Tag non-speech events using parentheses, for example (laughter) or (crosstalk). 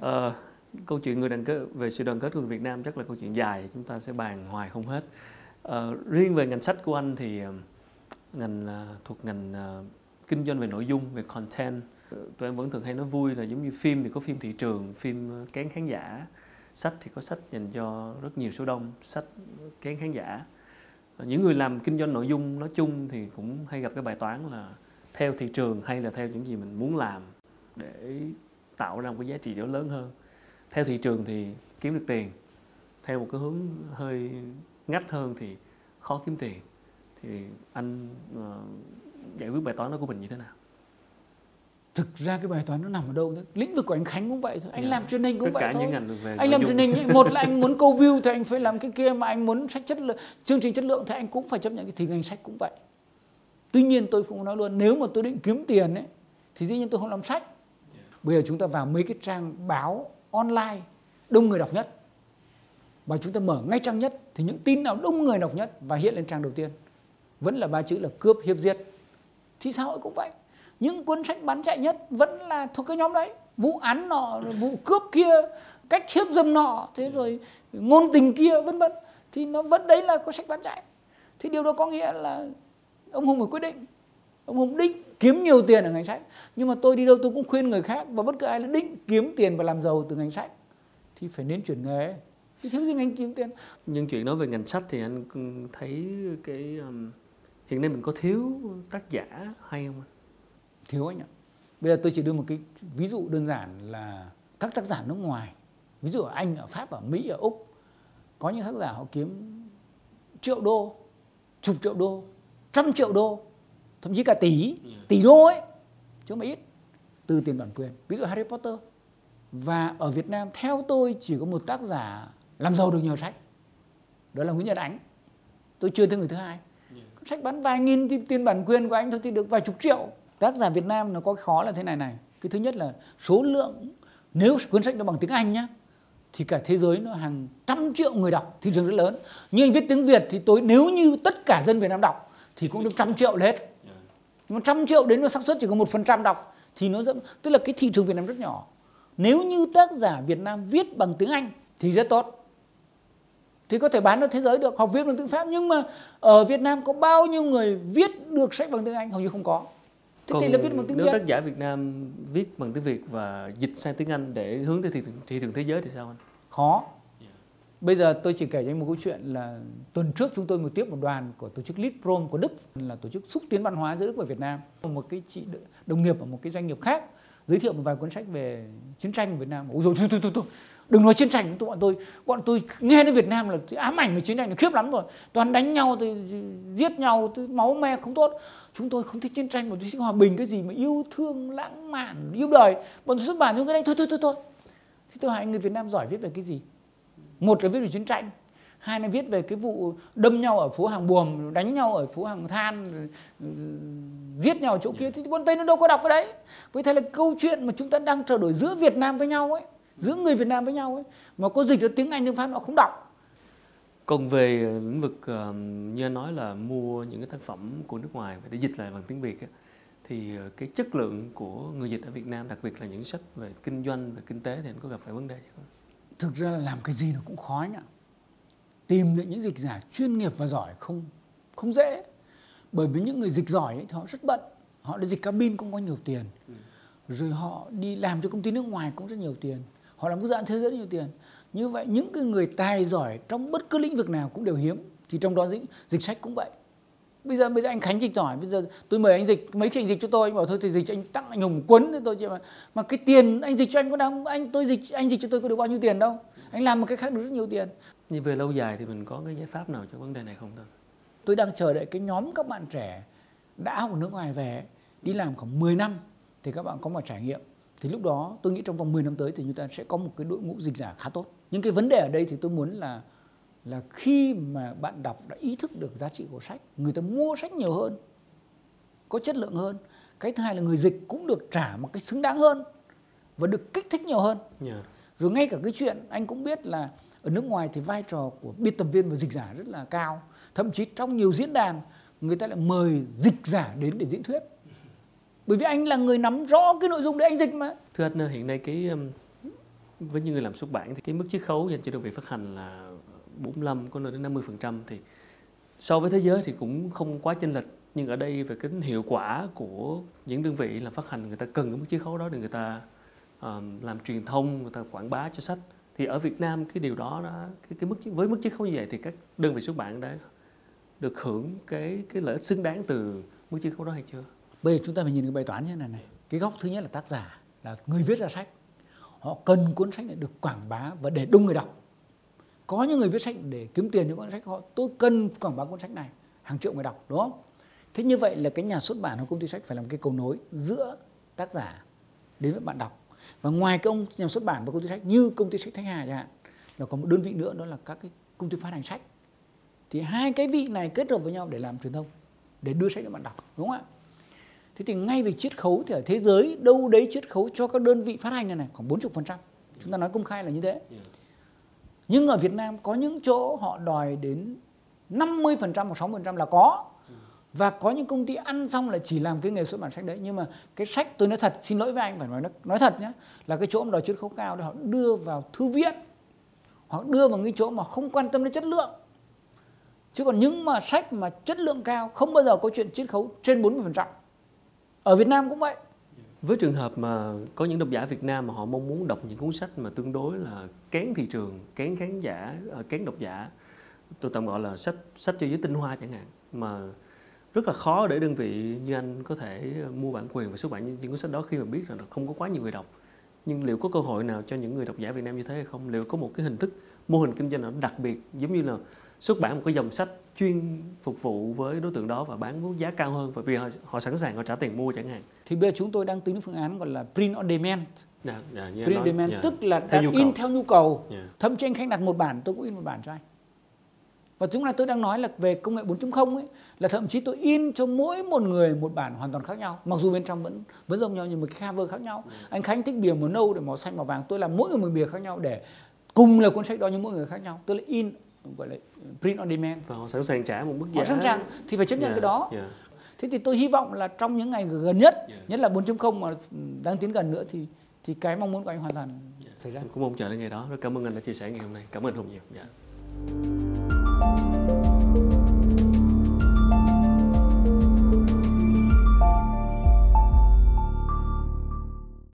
Ờ, câu chuyện người đoàn kết về sự đoàn kết của người Việt Nam chắc là câu chuyện dài chúng ta sẽ bàn hoài không hết. Ờ, riêng về ngành sách của anh thì ờ, ngành ờ, thuộc ngành ờ, kinh doanh về nội dung về content tụi em vẫn thường hay nói vui là giống như phim thì có phim thị trường phim kén khán giả. Sách thì có sách dành cho rất nhiều số đông sách kén khán giả. Những người làm kinh doanh nội dung nói chung thì cũng hay gặp cái bài toán là theo thị trường hay là theo những gì mình muốn làm để tạo ra một cái giá trị đó lớn hơn. Theo thị trường thì kiếm được tiền. Theo một cái hướng hơi ngách hơn thì khó kiếm tiền. Thì anh ờ, giải quyết bài toán đó của mình như thế nào? Thực ra cái bài toán nó nằm ở đâu đấy lĩnh vực của anh Khánh cũng vậy thôi. Anh Dạ. làm truyền hình cũng tất vậy cả thôi. những ngành về anh làm truyền hình một là anh (laughs) muốn câu view thì anh phải làm cái kia mà anh muốn sách chất lượng chương trình chất lượng thì anh cũng phải chấp nhận cái thì ngành sách cũng vậy. Tuy nhiên tôi cũng nói luôn nếu mà tôi định kiếm tiền ấy thì dĩ nhiên tôi không làm sách bây giờ chúng ta vào mấy cái trang báo online đông người đọc nhất. Và chúng ta mở ngay trang nhất thì những tin nào đông người đọc nhất và hiện lên trang đầu tiên. Vẫn là ba chữ là cướp hiếp giết. Thì xã hội cũng vậy. Những cuốn sách bán chạy nhất vẫn là thuộc cái nhóm đấy. Vụ án nọ, vụ cướp kia, cách hiếp dâm nọ, thế rồi ngôn tình kia, vân vân. Thì nó vẫn đấy là có sách bán chạy. Thì điều đó có nghĩa là ông hùng phải quyết định ông hùng định kiếm nhiều tiền ở ngành sách nhưng mà tôi đi đâu tôi cũng khuyên người khác và bất cứ ai là định kiếm tiền và làm giàu từ ngành sách thì phải nên chuyển nghề. Thì thiếu gì ngành kiếm tiền. Nhưng chuyện nói về ngành sách thì anh thấy cái um, hiện nay mình có thiếu tác giả hay không anh? thiếu anh ạ. Bây giờ tôi chỉ đưa một cái ví dụ đơn giản là các tác giả nước ngoài. Ví dụ ở anh ở pháp ở mỹ ở úc có những tác giả họ kiếm triệu đô chục triệu đô trăm triệu đô thậm chí cả tỷ tỷ đô ấy chứ không phải ít từ tiền bản quyền. Ví dụ Harry Potter. Và ở Việt Nam theo tôi chỉ có một tác giả làm giàu được nhờ sách. Đó là Nguyễn Nhật Ánh. Tôi chưa thấy người thứ hai. Sách bán vài nghìn thì tiền bản quyền của anh thôi thì được vài chục triệu. Tác giả Việt Nam nó có cái khó là thế này này. Cái thứ nhất là số lượng nếu cuốn sách nó bằng tiếng Anh nhá thì cả thế giới nó hàng trăm triệu người đọc thị trường rất lớn. Nhưng anh viết tiếng Việt thì tôi nếu như tất cả dân Việt Nam đọc thì cũng được trăm triệu hết nhưng mà trăm triệu đến nó xác suất chỉ có một phần trăm đọc thì nó dẫn tức là cái thị trường Việt Nam rất nhỏ. Nếu như tác giả Việt Nam viết bằng tiếng Anh thì rất tốt. Thì có thể bán ra thế giới được học viết bằng tiếng Pháp. Nhưng mà ở Việt Nam có bao nhiêu người viết được sách bằng tiếng Anh? Hầu như không có. Thế thì là viết bằng tiếng nếu Việt. tác giả Việt Nam viết bằng tiếng Việt và dịch sang tiếng Anh để hướng tới thị trường, thị trường thế giới thì sao anh? khó bây giờ tôi chỉ kể cho anh một câu chuyện là tuần trước chúng tôi một tiếp một đoàn của tổ chức Litprom của Đức là tổ chức xúc tiến văn hóa giữa Đức và Việt Nam. Một cái chị đồng nghiệp ở một cái doanh nghiệp khác giới thiệu một vài cuốn sách về chiến tranh của Việt Nam. Ôi rồi tôi tôi tôi tôi đừng nói chiến tranh tụi bọn tôi bọn tôi nghe đến Việt Nam là ám ảnh về chiến tranh là khiếp lắm rồi. Toàn đánh nhau thì giết nhau tôi, máu me không tốt. Chúng tôi không thích chiến tranh mà tôi thích hòa bình cái gì mà yêu thương lãng mạn yêu đời. Bọn tôi xuất bản những cái này thôi thôi thôi thôi. Thì tôi hỏi anh người Việt Nam giỏi viết về cái gì? Một là viết về chiến tranh hai là viết về cái vụ đâm nhau ở phố hàng buồm đánh nhau ở phố hàng than ừ, giết nhau ở chỗ kia. Thì bọn tây nó đâu có đọc cái đấy. Với thế là câu chuyện mà chúng ta đang trao đổi giữa Việt Nam với nhau ấy giữa người Việt Nam với nhau ấy mà có dịch ra tiếng Anh tiếng Pháp nó không đọc. Còn về lĩnh vực như anh nói là mua những cái tác phẩm của nước ngoài để dịch lại bằng tiếng Việt á, thì ờ, cái chất lượng của người dịch ở Việt Nam đặc biệt là những sách về kinh doanh về kinh tế thì anh có gặp phải vấn đề gì không? Thực ra là làm cái gì nó cũng khó nhỉ. Tìm được những dịch giả chuyên nghiệp và giỏi không không dễ. Bởi vì những người dịch giỏi ấy, thì họ rất bận. Họ đi dịch cabin cũng có nhiều tiền. Rồi họ đi làm cho công ty nước ngoài cũng rất nhiều tiền. Họ làm quốc gia thế giới nhiều tiền. Như vậy những cái người tài giỏi trong bất cứ lĩnh vực nào cũng đều hiếm. Thì trong đó dịch, dịch sách cũng vậy bây giờ bây giờ anh Khánh dịch giỏi bây giờ tôi mời anh dịch mấy khi anh dịch cho tôi. Anh bảo thôi thì dịch anh tặng anh Hùng thì tôi chỉ mà mà cái tiền anh dịch cho anh có đáng anh tôi dịch anh dịch cho tôi có được bao nhiêu tiền đâu? Anh làm một cái khác được rất nhiều tiền. Nhưng về lâu dài thì mình có cái giải pháp nào cho vấn đề này không thôi? tôi đang chờ đợi cái nhóm các bạn trẻ đã học ở nước ngoài về đi làm khoảng 10 năm thì các bạn có một trải nghiệm. Thì lúc đó tôi nghĩ trong vòng 10 năm tới thì chúng ta sẽ có một cái đội ngũ dịch giả khá tốt. Nhưng cái vấn đề ở đây thì tôi muốn là là khi mà bạn đọc đã ý thức được giá trị của sách người ta mua sách nhiều hơn có chất lượng hơn. Cái thứ hai là người dịch cũng được trả một cái xứng đáng hơn và được kích thích nhiều hơn. Yeah. rồi ngay cả cái chuyện anh cũng biết là ở nước ngoài thì vai trò của biên tập viên và dịch giả rất là cao. Thậm chí trong nhiều diễn đàn người ta lại mời dịch giả đến để diễn thuyết. Bởi vì anh là người nắm rõ cái nội dung để anh dịch mà. Thưa anh, hiện nay cái với những người làm xuất bản thì cái mức chiết khấu dành cho đơn vị phát hành là 45 có nơi đến 50 phần trăm thì so với thế giới thì cũng không quá chênh lệch nhưng ở đây về cái hiệu quả của những đơn vị làm phát hành người ta cần cái mức chiết khấu đó để người ta um, làm truyền thông người ta quảng bá cho sách thì ở Việt Nam cái điều đó đã cái, cái mức với mức chiết khấu như vậy thì các đơn vị xuất bản đã được hưởng cái cái lợi ích xứng đáng từ mức chiết khấu đó hay chưa? Bây giờ chúng ta phải nhìn cái bài toán như thế này này. Cái góc thứ nhất là tác giả là người viết ra sách. Họ cần cuốn sách này được quảng bá và để đông người đọc. Có những người viết sách để kiếm tiền những cuốn sách họ tôi cần quảng bá cuốn sách này hàng triệu người đọc đúng không? Thế như vậy là cái nhà xuất bản hoặc công ty sách phải làm cái cầu nối giữa tác giả đến với bạn đọc. Và ngoài cái ông nhà xuất bản và công ty sách như công ty sách Thanh Hà chẳng hạn là có một đơn vị nữa đó là các cái công ty phát hành sách. Thì hai cái vị này kết hợp với nhau để làm truyền thông, để đưa sách đến bạn đọc, đúng không ạ? Thế thì ngay về chiết khấu thì ở thế giới đâu đấy chiết khấu cho các đơn vị phát hành này này khoảng 40%. Chúng ta nói công khai là như thế. Nhưng ở Việt Nam có những chỗ họ đòi đến 50% hoặc 60% là có. Và có những công ty ăn xong là chỉ làm cái nghề xuất bản sách đấy. Nhưng mà cái sách tôi nói thật, xin lỗi với anh, phải nói nói thật nhé, là cái chỗ mà đòi chiết khấu cao để họ đưa vào thư viện. Hoặc đưa vào cái chỗ mà không quan tâm đến chất lượng. Chứ còn những mà sách mà chất lượng cao, không bao giờ có chuyện chiết khấu trên 40% ở Việt Nam cũng vậy với trường hợp mà có những độc giả Việt Nam mà họ mong muốn đọc những cuốn sách mà tương đối là kén thị trường, kén khán giả, ờ, kén độc giả, tôi tạm gọi là sách sách cho giới tinh hoa chẳng hạn mà rất là khó để đơn vị như anh có thể ờ, mua bản quyền và xuất bản những cuốn sách đó khi mà biết rằng là không có quá nhiều người đọc. Nhưng liệu có cơ hội nào cho những người độc giả Việt Nam như thế hay không? Liệu có một cái hình thức mô hình kinh doanh nào đặc biệt giống như là xuất bản một cái dòng sách chuyên phục vụ với đối tượng đó và bán với giá cao hơn và vì họ, họ sẵn sàng họ trả tiền mua chẳng hạn thì bây giờ chúng tôi đang tính đến phương án gọi là print on demand dạ, dạ, print on demand dạ. tức là theo in theo nhu cầu yeah. Thậm chí anh khách đặt một bản tôi cũng in một bản cho anh và chúng là tôi đang nói là về công nghệ 4.0 ấy là thậm chí tôi in cho mỗi một người một bản hoàn toàn khác nhau mặc dù bên trong vẫn vẫn giống nhau nhưng mà cái cover khác nhau ừ. anh Khánh thích bìa màu nâu để màu xanh màu vàng tôi làm mỗi người một bìa khác nhau để cùng là cuốn sách đó nhưng mỗi người khác nhau tôi là in gọi là print on demand và họ sẵn sàng trả một mức giá họ sẵn sàng thì phải chấp nhận yeah, cái đó yeah. thế thì tôi hy vọng là trong những ngày gần nhất yeah. nhất là 4.0 mà đang tiến gần nữa thì thì cái mong muốn của anh hoàn toàn yeah. xảy ra cũng mong chờ đến ngày đó rất cảm ơn anh đã chia sẻ ngày hôm nay cảm ơn hùng nhiều yeah.